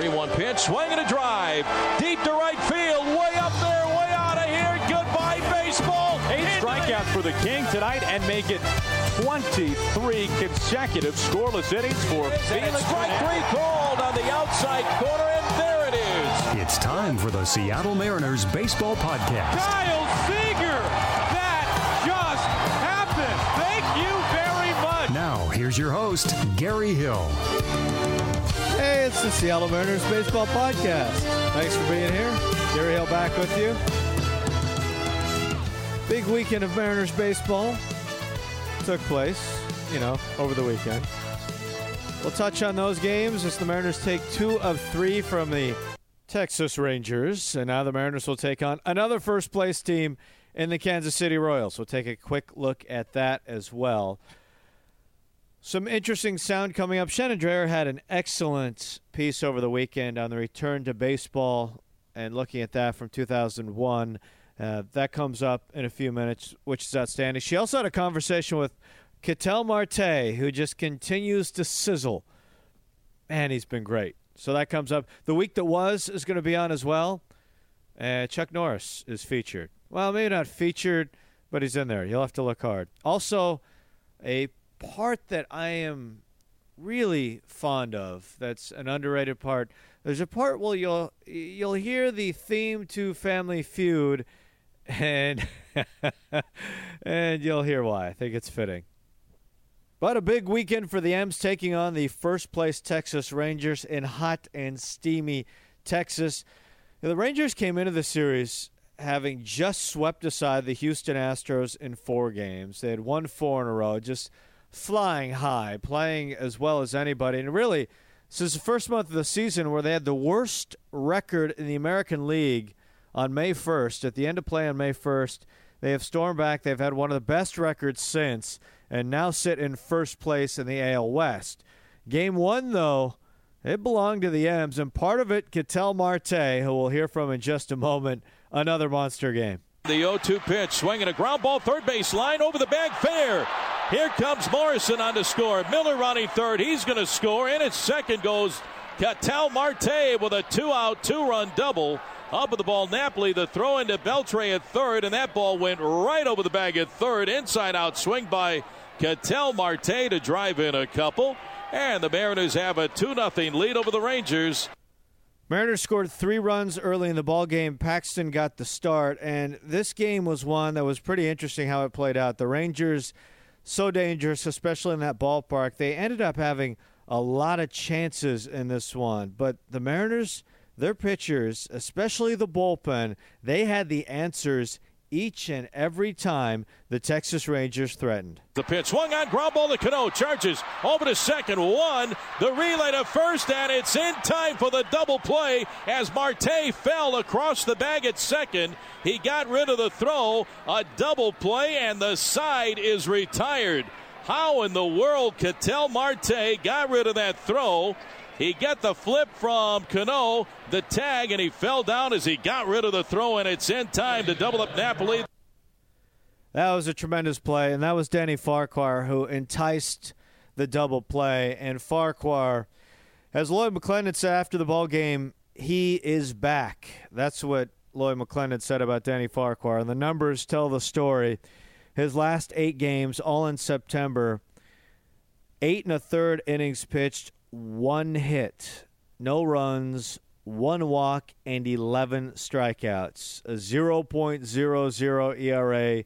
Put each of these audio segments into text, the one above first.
3-1 pitch, swing and a drive, deep to right field, way up there, way out of here. Goodbye baseball. Eight strikeouts for the King tonight and make it 23 consecutive scoreless innings for Felix. Strike three called on the outside corner, and there it is. It's time for the Seattle Mariners Baseball Podcast. Kyle Seager! That just happened! Thank you very much! Now, here's your host, Gary Hill. Hey, it's the Seattle Mariners Baseball Podcast. Thanks for being here. Gary Hill back with you. Big weekend of Mariners baseball took place, you know, over the weekend. We'll touch on those games as the Mariners take two of three from the Texas Rangers, and now the Mariners will take on another first place team in the Kansas City Royals. We'll take a quick look at that as well. Some interesting sound coming up. Shannon had an excellent piece over the weekend on the return to baseball and looking at that from 2001. Uh, that comes up in a few minutes, which is outstanding. She also had a conversation with Ketel Marte, who just continues to sizzle. Man, he's been great. So that comes up. The week that was is going to be on as well. Uh, Chuck Norris is featured. Well, maybe not featured, but he's in there. You'll have to look hard. Also, a part that I am really fond of. That's an underrated part. There's a part where you'll you'll hear the theme to Family Feud, and and you'll hear why. I think it's fitting. But a big weekend for the M's taking on the first place Texas Rangers in hot and steamy Texas. The Rangers came into the series having just swept aside the Houston Astros in four games. They had won four in a row, just flying high, playing as well as anybody. And really, since the first month of the season where they had the worst record in the American League on May 1st, at the end of play on May 1st, they have stormed back. They've had one of the best records since and now sit in first place in the AL West. Game one, though, it belonged to the M's, and part of it, Ketel Marte, who we'll hear from in just a moment, another monster game. The 0 2 pitch, swinging a ground ball, third base line over the bag, fair. Here comes Morrison on to score. Miller running third. He's going to score. And at second goes Ketel Marte with a two out, two run double. Up with the ball, Napoli. The throw into Beltre at third, and that ball went right over the bag at third. Inside out swing by Ketel Marte to drive in a couple. And the Mariners have a 2 0 lead over the Rangers. Mariners scored three runs early in the ball game. Paxton got the start, and this game was one that was pretty interesting how it played out. The Rangers, so dangerous, especially in that ballpark. They ended up having a lot of chances in this one, but the Mariners, their pitchers, especially the bullpen, they had the answers each and every time the Texas Rangers threatened. The pitch swung on ground ball to Cano. Charges over to second. One. The relay to first, and it's in time for the double play as Marte fell across the bag at second. He got rid of the throw. A double play, and the side is retired. How in the world Ketel Marte got rid of that throw? He got the flip from Cano, the tag, and he fell down as he got rid of the throw, and it's in time to double up Napoli. That was a tremendous play, and that was Danny Farquhar who enticed the double play. And Farquhar, as Lloyd McClendon said after the ball game, he is back. That's what Lloyd McClendon said about Danny Farquhar, and the numbers tell the story. His last eight games, all in September, eight and a third innings pitched, one hit, no runs, one walk, and 11 strikeouts, a 0.00 ERA,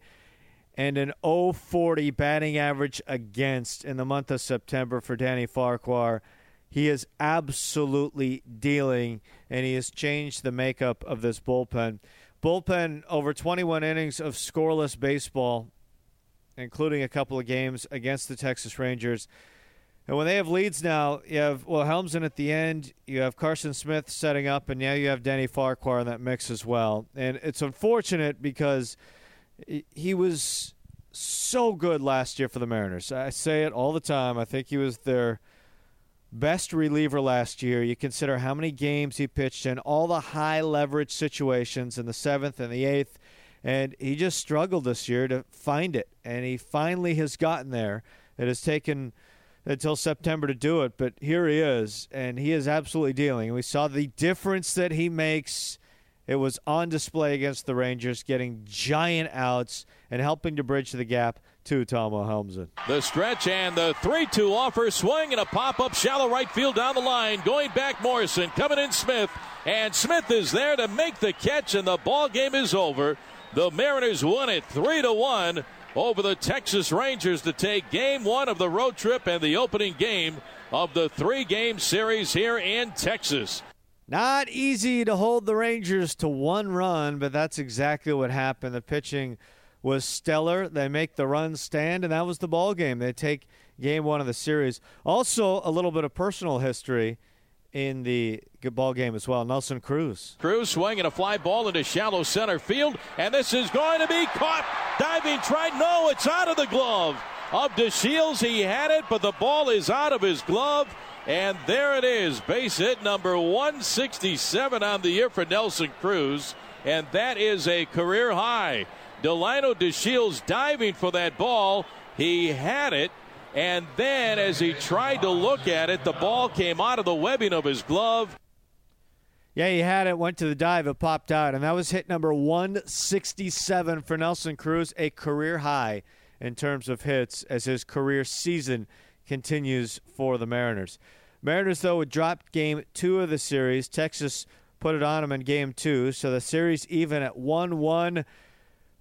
and an 040 batting average against in the month of September for Danny Farquhar. He is absolutely dealing, and he has changed the makeup of this bullpen. Bullpen over 21 innings of scoreless baseball, including a couple of games against the Texas Rangers. And when they have leads now, you have Wilhelmsen at the end, you have Carson Smith setting up, and now you have Danny Farquhar in that mix as well. And it's unfortunate because he was so good last year for the Mariners. I say it all the time. I think he was their best reliever last year. You consider how many games he pitched in, all the high leverage situations in the seventh and the eighth, and he just struggled this year to find it. And he finally has gotten there. It has taken until September to do it, but here he is, and he is absolutely dealing. We saw the difference that he makes. It was on display against the Rangers, getting giant outs and helping to bridge the gap to Tom Wilhelmsen. The stretch and the 3 2 offer, swing and a pop up shallow right field down the line. Going back, Morrison, coming in Smith, and Smith is there to make the catch, and the ball game is over. The Mariners won it 3 to 1 over the Texas Rangers to take game one of the road trip and the opening game of the three game series here in Texas. Not easy to hold the Rangers to one run, but that's exactly what happened. The pitching was stellar. They make the run stand, and that was the ball game. They take game one of the series. Also, a little bit of personal history in the ball game as well. Nelson Cruz. Cruz swinging a fly ball into shallow center field, and this is going to be caught. Diving try. No, it's out of the glove of DeShields. He had it, but the ball is out of his glove. And there it is. Base hit number 167 on the year for Nelson Cruz. And that is a career high. Delino DeShields diving for that ball. He had it. And then, as he tried to look at it, the ball came out of the webbing of his glove. Yeah, he had it, went to the dive, it popped out. And that was hit number 167 for Nelson Cruz, a career high in terms of hits as his career season continues for the Mariners. Mariners, though, would drop game two of the series. Texas put it on them in game two. So the series even at 1 1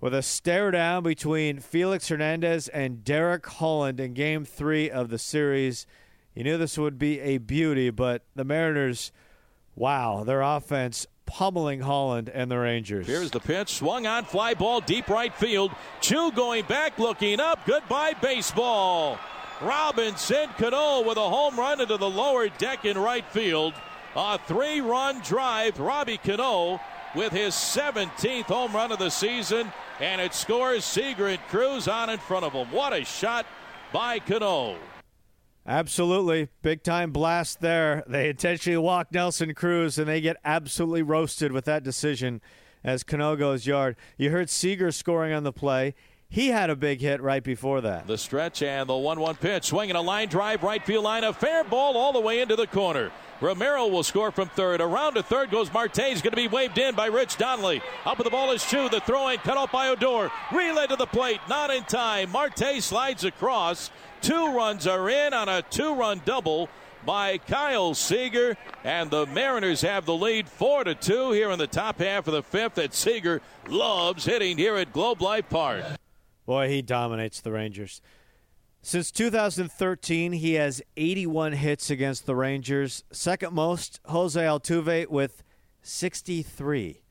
with a stare down between Felix Hernandez and Derek Holland in game three of the series. You knew this would be a beauty, but the Mariners, wow, their offense pummeling Holland and the Rangers. Here's the pitch, swung on, fly ball, deep right field. Choo going back, looking up. Goodbye, baseball. Robinson Cano with a home run into the lower deck in right field. A three run drive. Robbie Cano with his 17th home run of the season and it scores Seager and Cruz on in front of him. What a shot by Cano. Absolutely. Big time blast there. They intentionally walk Nelson Cruz, and they get absolutely roasted with that decision as Cano goes yard. You heard Seager scoring on the play. He had a big hit right before that. The stretch and the 1 1 pitch. Swinging a line drive, right field line. A fair ball all the way into the corner. Romero will score from third. Around to third goes Marte. He's going to be waved in by Rich Donnelly. Up with the ball is Choo. The throw in cut off by Odor. Relay to the plate. Not in time. Marte slides across. Two runs are in on a two run double by Kyle Seager, and the Mariners have the lead four to two here in the top half of the fifth. That Seager loves hitting here at Globe Life Park. Boy, he dominates the Rangers. Since 2013, he has 81 hits against the Rangers. Second most, Jose Altuve with 63.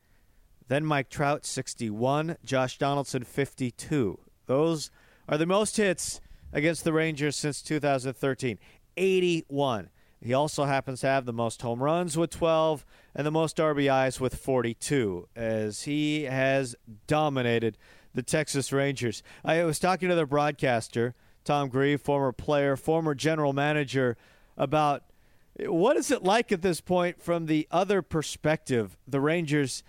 Then Mike Trout, 61. Josh Donaldson, 52. Those are the most hits against the Rangers since 2013. 81. He also happens to have the most home runs with 12 and the most RBIs with 42, as he has dominated the Texas Rangers. I was talking to their broadcaster, Tom Grieve, former player, former general manager, about what is it like at this point from the other perspective, the Rangers,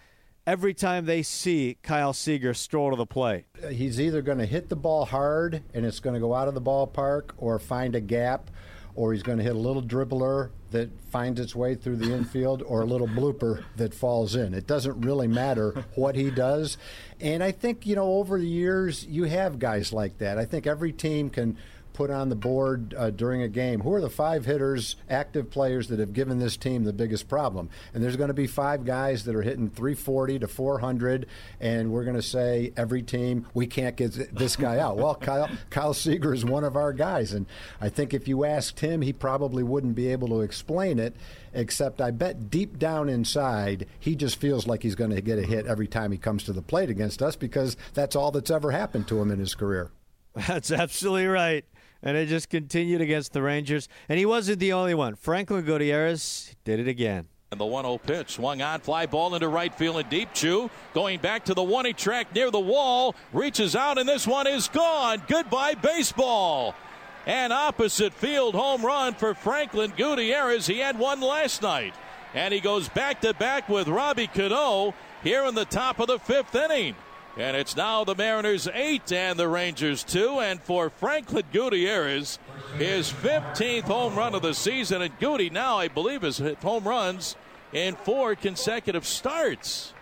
every time they see Kyle Seager stroll to the plate? He's either going to hit the ball hard and it's going to go out of the ballpark or find a gap or he's going to hit a little dribbler that finds its way through the infield or a little blooper that falls in. It doesn't really matter what he does. And I think, you know, over the years, you have guys like that. I think every team can put on the board uh, during a game? Who are the five hitters, active players that have given this team the biggest problem? And there's going to be five guys that are hitting 340 to 400, and we're going to say every team we can't get this guy out. Well, Kyle, Kyle Seager is one of our guys, and I think if you asked him, he probably wouldn't be able to explain it. Except, I bet deep down inside, he just feels like he's going to get a hit every time he comes to the plate against us because that's all that's ever happened to him in his career. That's absolutely right and it just continued against the Rangers. And he wasn't the only one. Franklin Gutierrez did it again. And the 1 0 pitch swung on, fly ball into right field and deep. Choo going back to the 1 track near the wall, reaches out, and this one is gone. Goodbye, baseball. An opposite field home run for Franklin Gutierrez. He had one last night. And he goes back to back with Robbie Cano here in the top of the fifth inning. And it's now the Mariners eight and the Rangers two. And for Franklin Gutierrez, his 15th home run of the season. And Goody now, I believe, has hit home runs in four consecutive starts.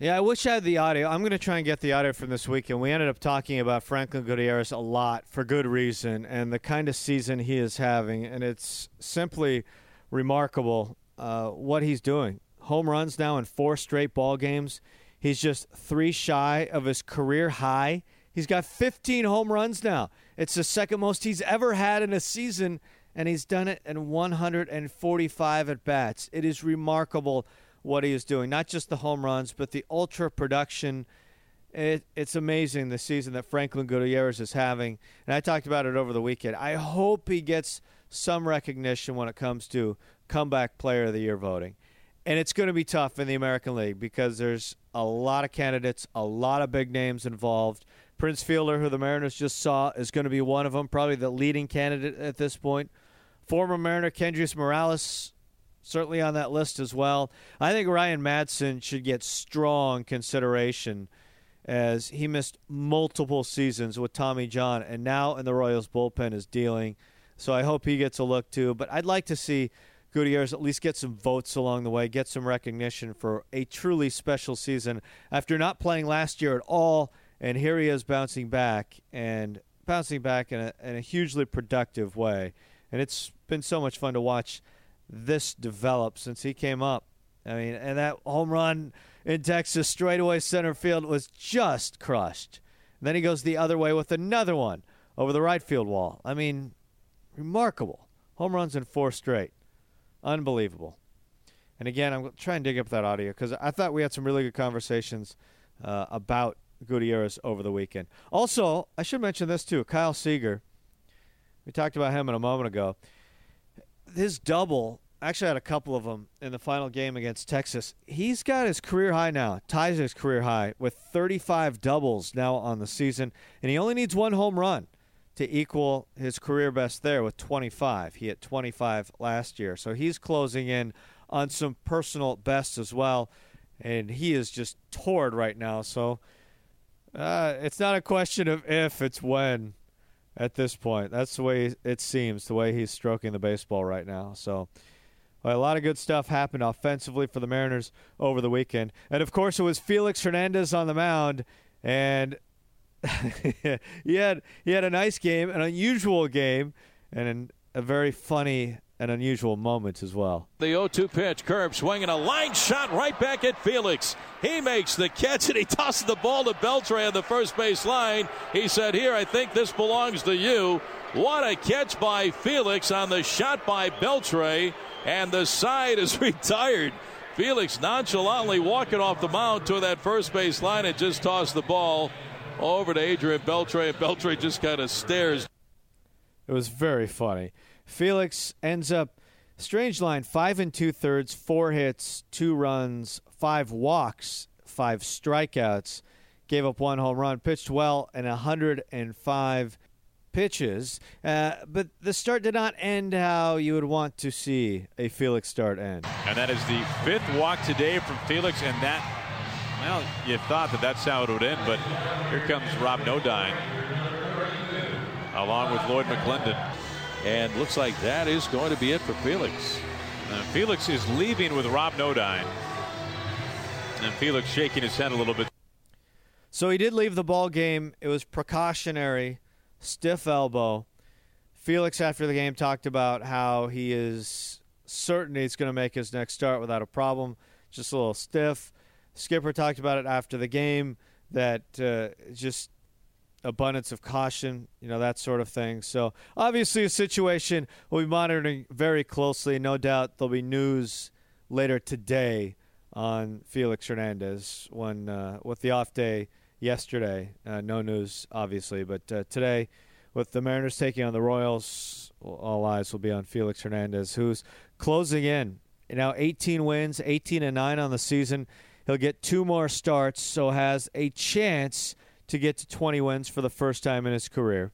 Yeah, I wish I had the audio. I'm going to try and get the audio from this weekend. We ended up talking about Franklin Gutierrez a lot for good reason and the kind of season he is having. And it's simply remarkable uh, what he's doing. Home runs now in four straight ball games. He's just three shy of his career high. He's got 15 home runs now. It's the second most he's ever had in a season, and he's done it in 145 at bats. It is remarkable what he is doing. Not just the home runs, but the ultra production. It, it's amazing the season that Franklin Gutierrez is having. And I talked about it over the weekend. I hope he gets some recognition when it comes to comeback player of the year voting. And it's going to be tough in the American League because there's a lot of candidates, a lot of big names involved. Prince Fielder, who the Mariners just saw, is going to be one of them, probably the leading candidate at this point. Former Mariner Kendrys Morales, certainly on that list as well. I think Ryan Madson should get strong consideration as he missed multiple seasons with Tommy John and now in the Royals bullpen is dealing. So I hope he gets a look too. But I'd like to see Gutierrez at least get some votes along the way, get some recognition for a truly special season after not playing last year at all. And here he is bouncing back and bouncing back in a, in a hugely productive way. And it's been so much fun to watch this develop since he came up. I mean, and that home run in Texas straightaway center field was just crushed. And then he goes the other way with another one over the right field wall. I mean, remarkable. Home runs in four straight. Unbelievable. And again, I'm trying to try and dig up that audio because I thought we had some really good conversations uh, about Gutierrez over the weekend. Also, I should mention this too Kyle Seager. We talked about him in a moment ago his double actually had a couple of them in the final game against Texas. He's got his career high now, ties his career high with 35 doubles now on the season, and he only needs one home run to equal his career best there with 25. He hit 25 last year, so he's closing in on some personal bests as well, and he is just torn right now. So uh, it's not a question of if, it's when at this point. That's the way it seems, the way he's stroking the baseball right now. So, well, a lot of good stuff happened offensively for the Mariners over the weekend. And of course, it was Felix Hernandez on the mound, and he had he had a nice game, an unusual game, and a very funny and unusual moment as well. The 0 2 pitch, curve swinging a line shot right back at Felix. He makes the catch and he tosses the ball to Beltre on the first base line. He said, Here, I think this belongs to you. What a catch by Felix on the shot by Beltre, and the side is retired. Felix nonchalantly walking off the mound to that first base line and just tossed the ball over to Adrian Beltre, and Beltre just kind of stares. It was very funny. Felix ends up strange line five and two thirds, four hits, two runs, five walks, five strikeouts. Gave up one home run, pitched well in 105 pitches. Uh, but the start did not end how you would want to see a Felix start end. And that is the fifth walk today from Felix, and that, well, you thought that that's how it would end, but here comes Rob Nodine along with Lloyd McClendon. And looks like that is going to be it for Felix. And Felix is leaving with Rob Nodine. And Felix shaking his head a little bit. So he did leave the ball game. It was precautionary, stiff elbow. Felix, after the game, talked about how he is certain he's going to make his next start without a problem. Just a little stiff. Skipper talked about it after the game that uh, just abundance of caution, you know, that sort of thing. So, obviously, a situation we'll be monitoring very closely. No doubt there'll be news later today on Felix Hernandez when uh, with the off day yesterday. Uh, no news, obviously, but uh, today with the Mariners taking on the Royals, all eyes will be on Felix Hernandez, who's closing in. Now 18 wins, 18 and 9 on the season. He'll get two more starts, so has a chance – to get to 20 wins for the first time in his career.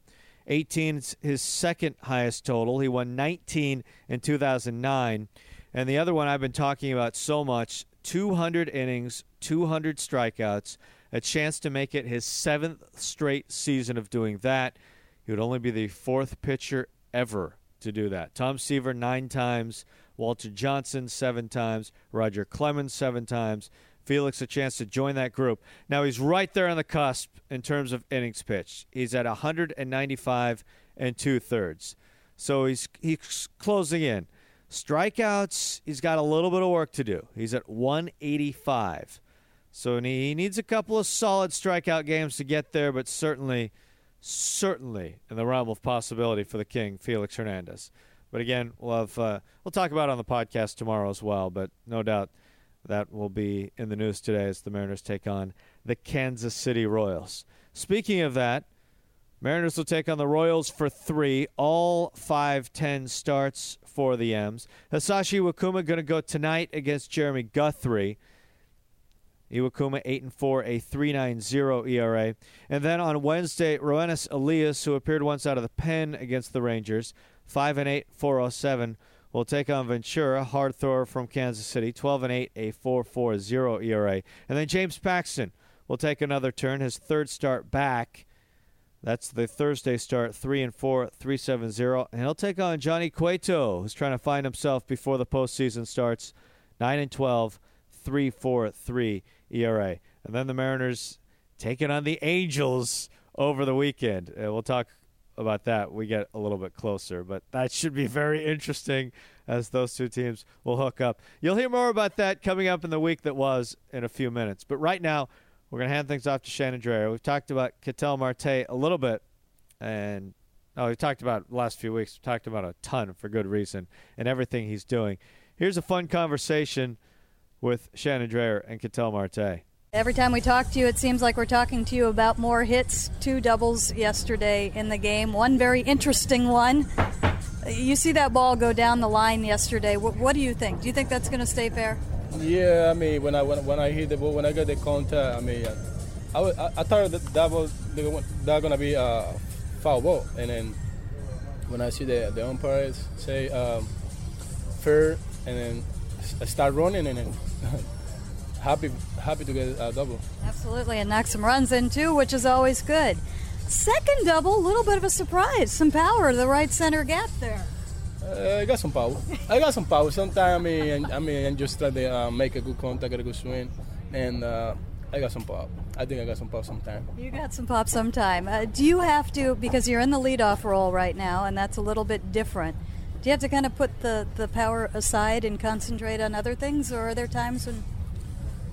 18 is his second highest total. He won 19 in 2009. And the other one I've been talking about so much 200 innings, 200 strikeouts, a chance to make it his seventh straight season of doing that. He would only be the fourth pitcher ever to do that. Tom Seaver nine times, Walter Johnson seven times, Roger Clemens seven times. Felix a chance to join that group. Now he's right there on the cusp in terms of innings pitched. He's at 195 and two thirds, so he's he's closing in. Strikeouts, he's got a little bit of work to do. He's at 185. So he needs a couple of solid strikeout games to get there, but certainly, certainly in the realm of possibility for the King, Felix Hernandez. But again, we'll have uh, we'll talk about it on the podcast tomorrow as well. But no doubt that will be in the news today as the Mariners take on the Kansas City Royals. Speaking of that, Mariners will take on the Royals for three. All 5-10 starts for the M's. Hisashi Iwakuma going to go tonight against Jeremy Guthrie. Iwakuma 8 and 4, a 3.90 ERA. And then on Wednesday, Roenis Elias, who appeared once out of the pen against the Rangers, 5 and 8, 407, will take on Ventura, hard thrower from Kansas City, 12 and 8, a 4.40 ERA. And then James Paxton will take another turn, his third start back that's the Thursday start, three and four, three seven zero, and he'll take on Johnny Cueto, who's trying to find himself before the postseason starts. Nine and 12, 3.43 ERA, and then the Mariners taking on the Angels over the weekend. And we'll talk about that. We get a little bit closer, but that should be very interesting as those two teams will hook up. You'll hear more about that coming up in the week that was in a few minutes. But right now, we're going to hand things off to Shannon Drayer. We've talked about Ketel Marte a little bit, and oh, we've talked about last few weeks. We've talked about a ton for good reason and everything he's doing. Here's a fun conversation with Shannon Drayer and Ketel Marte. Every time we talk to you, it seems like we're talking to you about more hits, two doubles yesterday in the game, one very interesting one. You see that ball go down the line yesterday. What, what do you think? Do you think that's going to stay fair? Yeah, I mean, when I when, when I hit the ball, when I got the contact, I mean, I, I, I thought that, that was that gonna be a foul ball, and then when I see the the umpires say um, fair, and then I start running, and then happy happy to get a double. Absolutely, and knock some runs in too, which is always good. Second double, a little bit of a surprise, some power to the right center gap there. Uh, I got some power. I got some power. Sometimes I mean, I mean, I just try to uh, make a good contact, get a good swing, and uh, I got some pop. I think I got some pop sometime. You got some pop sometime. Uh, do you have to because you're in the leadoff role right now, and that's a little bit different? Do you have to kind of put the, the power aside and concentrate on other things, or are there times when?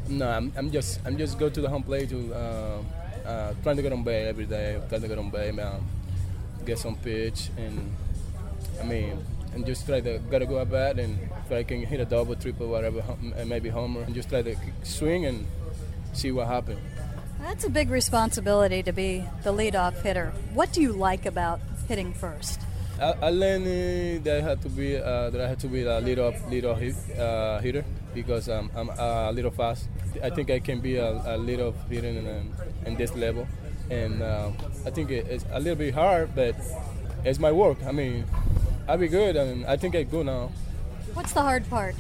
No, I'm, I'm just I'm just go to the home plate to uh, uh, trying to get on base every day, trying to get on base, man, get some pitch, and I mean and just try to gotta go at bat and if I can hit a double, triple, whatever, and maybe homer, and just try to swing and see what happens. That's a big responsibility to be the leadoff hitter. What do you like about hitting first? I, I learned that I had to be uh, that I had to be a leadoff leadoff hit, uh, hitter because um, I'm a little fast. I think I can be a, a leadoff hitter in, in this level, and uh, I think it's a little bit hard, but it's my work. I mean, I'll be good, and I think I go now. What's the hard part?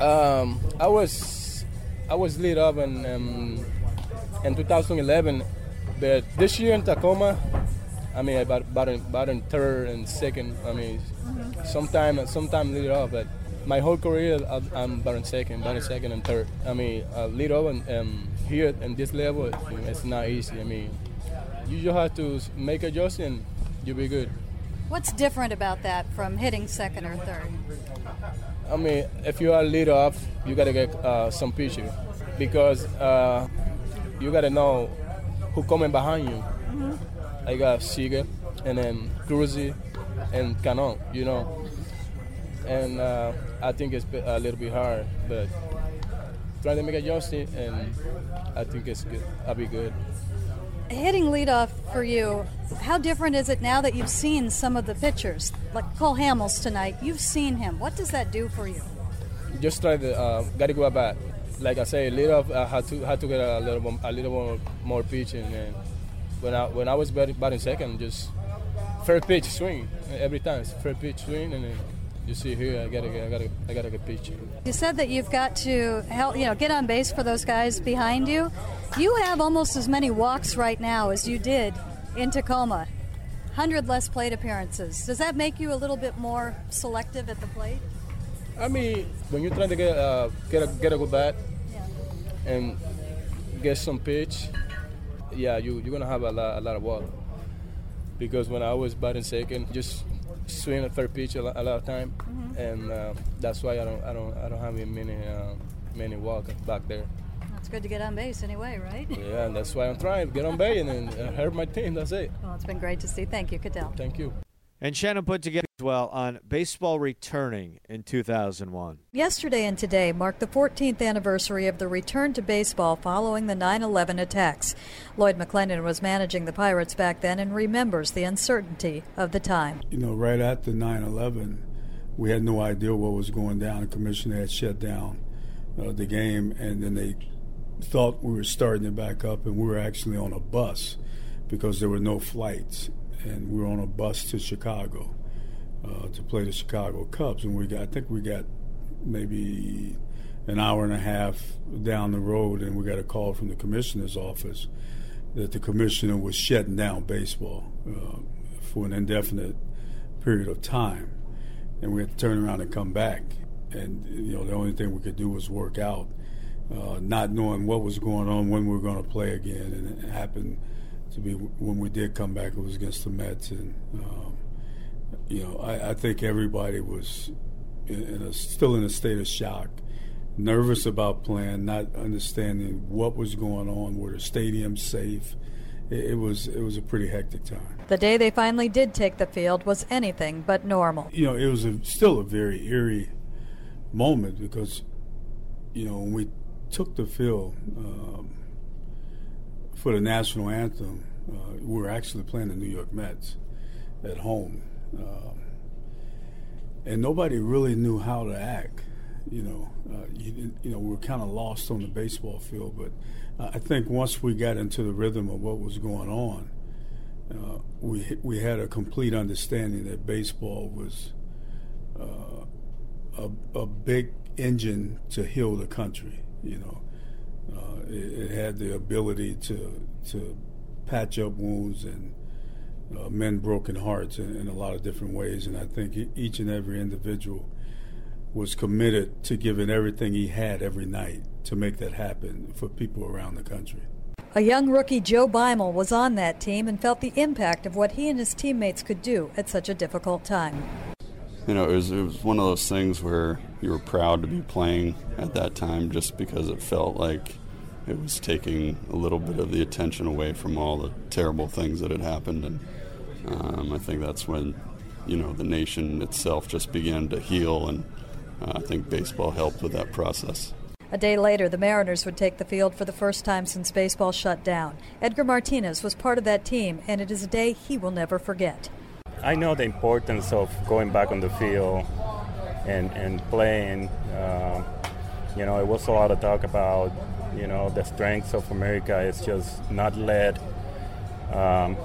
Um, I was I was lead up in um, in 2011, but this year in Tacoma, I mean about about in, about in third and second. I mean, mm-hmm. sometime sometime lead up, but my whole career I'm about in second, in second and third. I mean, uh, lead up and um, here in this level, it's not easy. I mean, you just have to make adjustment, you'll be good. What's different about that from hitting second or third? I mean, if you are lead off, you got to get uh, some pitcher because uh, you got to know who coming behind you. Mm-hmm. I got Seager and then Cruzy and Canon, you know. And uh, I think it's a little bit hard, but trying to make adjustment, and I think it's good. I'll be good hitting leadoff for you, how different is it now that you've seen some of the pitchers, like Cole Hamels tonight? You've seen him. What does that do for you? Just try to uh, got to go bat. Like I say, leadoff I had to had to get a little a little more more pitching. And when I when I was batting, batting second, just fair pitch swing every time. Fair pitch swing and then you see here, I gotta, I gotta, I gotta get pitch. You said that you've got to help, you know, get on base for those guys behind you. You have almost as many walks right now as you did in Tacoma. 100 less plate appearances. Does that make you a little bit more selective at the plate? I mean, when you're trying to get uh, get a get a good bat Yeah. and get some pitch, yeah, you you're gonna have a lot a lot of walk. Because when I was batting second, just swing a third pitch a lot, a lot of time, and uh, that's why I don't I don't I don't have many uh, many walk back there. It's good to get on base anyway, right? Yeah, and that's why I'm trying to get on base and uh, help my team. That's it. Well, it's been great to see. Thank you, Ketel. Thank you. And Shannon put together as well on baseball returning in 2001. Yesterday and today mark the 14th anniversary of the return to baseball following the 9 11 attacks. Lloyd McClendon was managing the Pirates back then and remembers the uncertainty of the time. You know, right after 9 11, we had no idea what was going down. The commissioner had shut down uh, the game, and then they thought we were starting it back up, and we were actually on a bus because there were no flights. And we were on a bus to Chicago uh, to play the Chicago Cubs. And we got, I think we got maybe an hour and a half down the road, and we got a call from the commissioner's office that the commissioner was shutting down baseball uh, for an indefinite period of time, and we had to turn around and come back. And you know, the only thing we could do was work out, uh, not knowing what was going on when we were going to play again. And it happened to be when we did come back, it was against the Mets, and um, you know, I, I think everybody was in, in a, still in a state of shock nervous about playing, not understanding what was going on, were the stadiums safe. It, it was it was a pretty hectic time. The day they finally did take the field was anything but normal. You know, it was a, still a very eerie moment because, you know, when we took the field um, for the national anthem, uh, we were actually playing the New York Mets at home, um, and nobody really knew how to act you know, uh, you, you, know, we were kind of lost on the baseball field. But uh, I think once we got into the rhythm of what was going on, uh, we we had a complete understanding that baseball was uh, a, a big engine to heal the country. You know, uh, it, it, had the ability to to patch up wounds and. Uh, mend broken hearts in, in a lot of different ways, and I think each and every individual was committed to giving everything he had every night to make that happen for people around the country. A young rookie, Joe Beimel, was on that team and felt the impact of what he and his teammates could do at such a difficult time. You know, it was, it was one of those things where you were proud to be playing at that time just because it felt like it was taking a little bit of the attention away from all the terrible things that had happened. And um, I think that's when, you know, the nation itself just began to heal and uh, I think baseball helped with that process. A day later, the Mariners would take the field for the first time since baseball shut down. Edgar Martinez was part of that team, and it is a day he will never forget. I know the importance of going back on the field and, and playing. Uh, you know, it was a lot of talk about, you know, the strengths of America is just not let, um,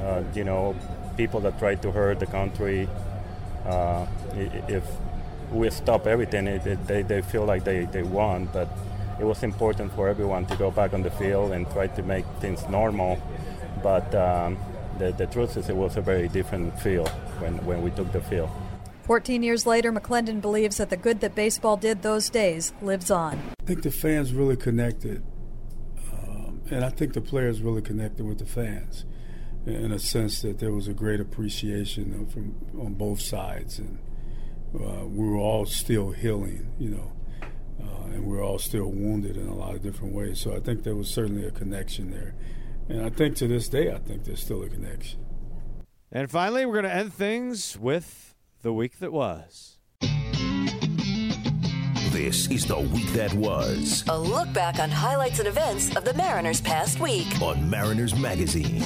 uh, you know, people that try to hurt the country. Uh, if we stop everything, it, it, they, they feel like they, they won. But it was important for everyone to go back on the field and try to make things normal. But um, the, the truth is, it was a very different feel when, when we took the field. 14 years later, McClendon believes that the good that baseball did those days lives on. I think the fans really connected, um, and I think the players really connected with the fans in a sense that there was a great appreciation from on both sides, and uh, we were all still healing, you know, uh, and we were all still wounded in a lot of different ways. So I think there was certainly a connection there, and I think to this day, I think there's still a connection. And finally, we're going to end things with the week that was. This is the week that was. A look back on highlights and events of the Mariners' past week on Mariners Magazine.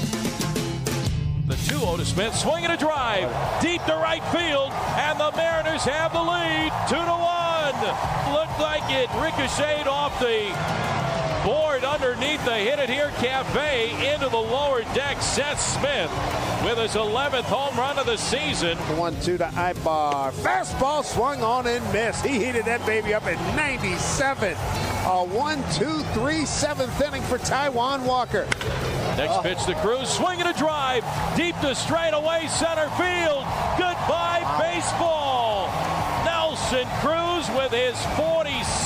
The 2 0 to Smith, swinging a drive deep to right field, and the Mariners have the lead 2 to 1. Looked like it ricocheted off the board underneath the hit it here cafe into the lower deck. Seth Smith with his 11th home run of the season. One two to Aybar. Fastball swung on and missed. He heated that baby up at 97. A one, two, three, seventh inning for Taijuan Walker. Next oh. pitch to Cruz, swinging a drive deep to straightaway center field. Goodbye baseball. Nelson Cruz with his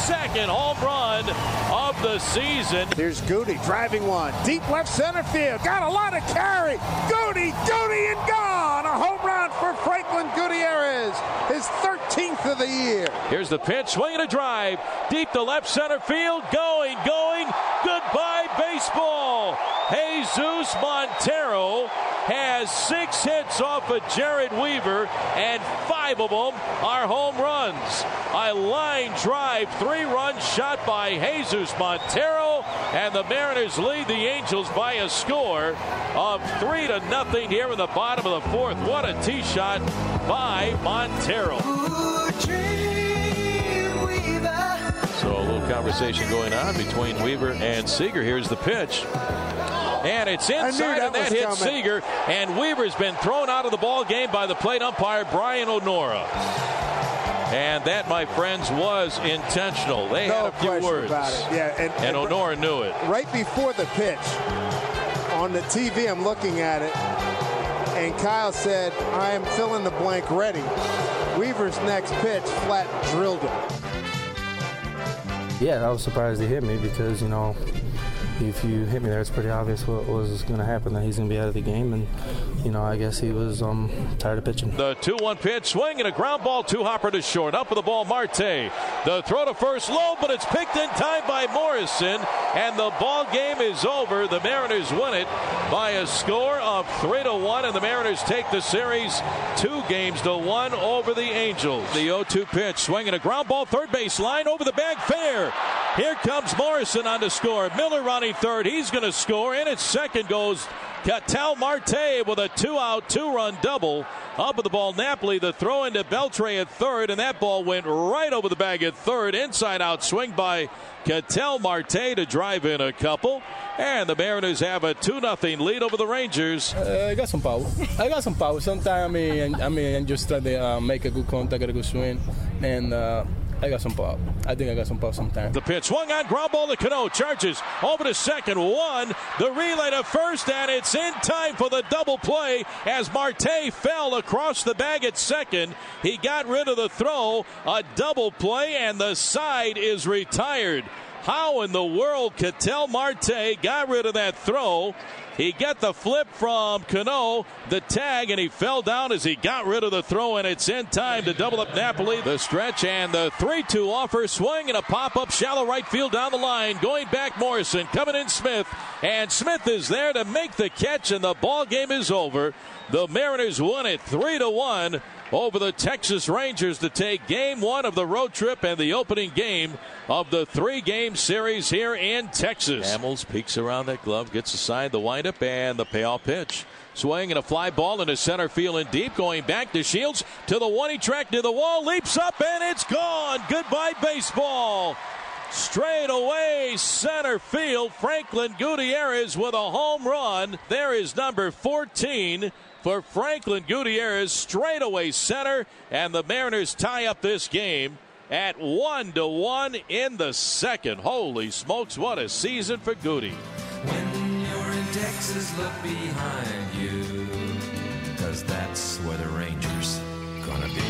42nd home run of the season. Here's Goody driving one deep left center field. Got a lot of carry. Goody, Goody, and gone. A home run for Franklin Gutierrez. His 13th of the year. Here's the pitch, swinging a drive deep to left center field. Going, going. Goodbye baseball. Jesus Montero has six hits off of Jered Weaver, and five of them are home runs. A line drive, three run shot by Jesus Montero, and the Mariners lead the Angels by a score of three to nothing here in the bottom of the fourth. What a tee shot by Montero. So a little conversation going on between Weaver and Seager. Here's the pitch. And it's inside, that and that was hits coming. Seager. And Weaver's been thrown out of the ball game by the plate umpire Brian O'Nora. And that, my friends, was intentional. They No had a few words. about it. Yeah, and, And O'Nora knew it. right before the pitch on the TV, I'm looking at it, and Kyle said, I am filling the blank ready. Weaver's next pitch flat drilled him. Yeah, I was surprised he hit me because, you know, if you hit me there, it's pretty obvious what was going to happen, that he's going to be out of the game. And, you know, I guess he was um, tired of pitching. The 2 1 pitch, swing and a ground ball, two hopper to short. Up with the ball, Marte. The throw to first low, but it's picked in time by Morrison, and the ball game is over. The Mariners win it by a score of 3 to 1, and the Mariners take the series two games to one over the Angels. The 0 2 pitch, swing and a ground ball, third base line over the bag, fair. Here comes Morrison on to score. Miller running third. He's going to score. And at second goes Ketel Marte with a two out, two run double. Up with the ball, Napoli. The throw into Beltre at third, and that ball went right over the bag at third. Inside out swing by Ketel Marte to drive in a couple. And the Mariners have a 2 0 lead over the Rangers. Uh, I got some power. I got some power. Sometimes I mean, I mean, just try to uh, make a good contact, a good swing, and uh, I got some pop. I think I got some pop sometimes. The pitch swung on ground ball to Cano. Charges over to second. One. The relay to first, and it's in time for the double play as Marte fell across the bag at second. He got rid of the throw. A double play, and the side is retired. How in the world Ketel Marte got rid of that throw? He got the flip from Cano, the tag, and he fell down as he got rid of the throw, and it's in time to double up Napoli. The stretch and the 3 2 offer, swing and a pop up shallow right field down the line. Going back, Morrison, coming in Smith, and Smith is there to make the catch, and the ball game is over. The Mariners won it 3 to 1 over the Texas Rangers to take game one of the road trip and the opening game of the three game series here in Texas. Hamels peeks around that glove, gets aside the windup and the payoff pitch. Swing and a fly ball into center field and deep, going back DeShields to the one he tracked to the wall, leaps up and it's gone. Goodbye, baseball. Straight away, center field. Franklin Gutierrez with a home run. There is number 14 for Franklin Gutierrez, straightaway center, and the Mariners tie up this game at one to one in the second. Holy smokes, what a season for Goody. When you're in Texas, look behind you, cause that's where the Rangers gonna be.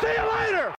See you later!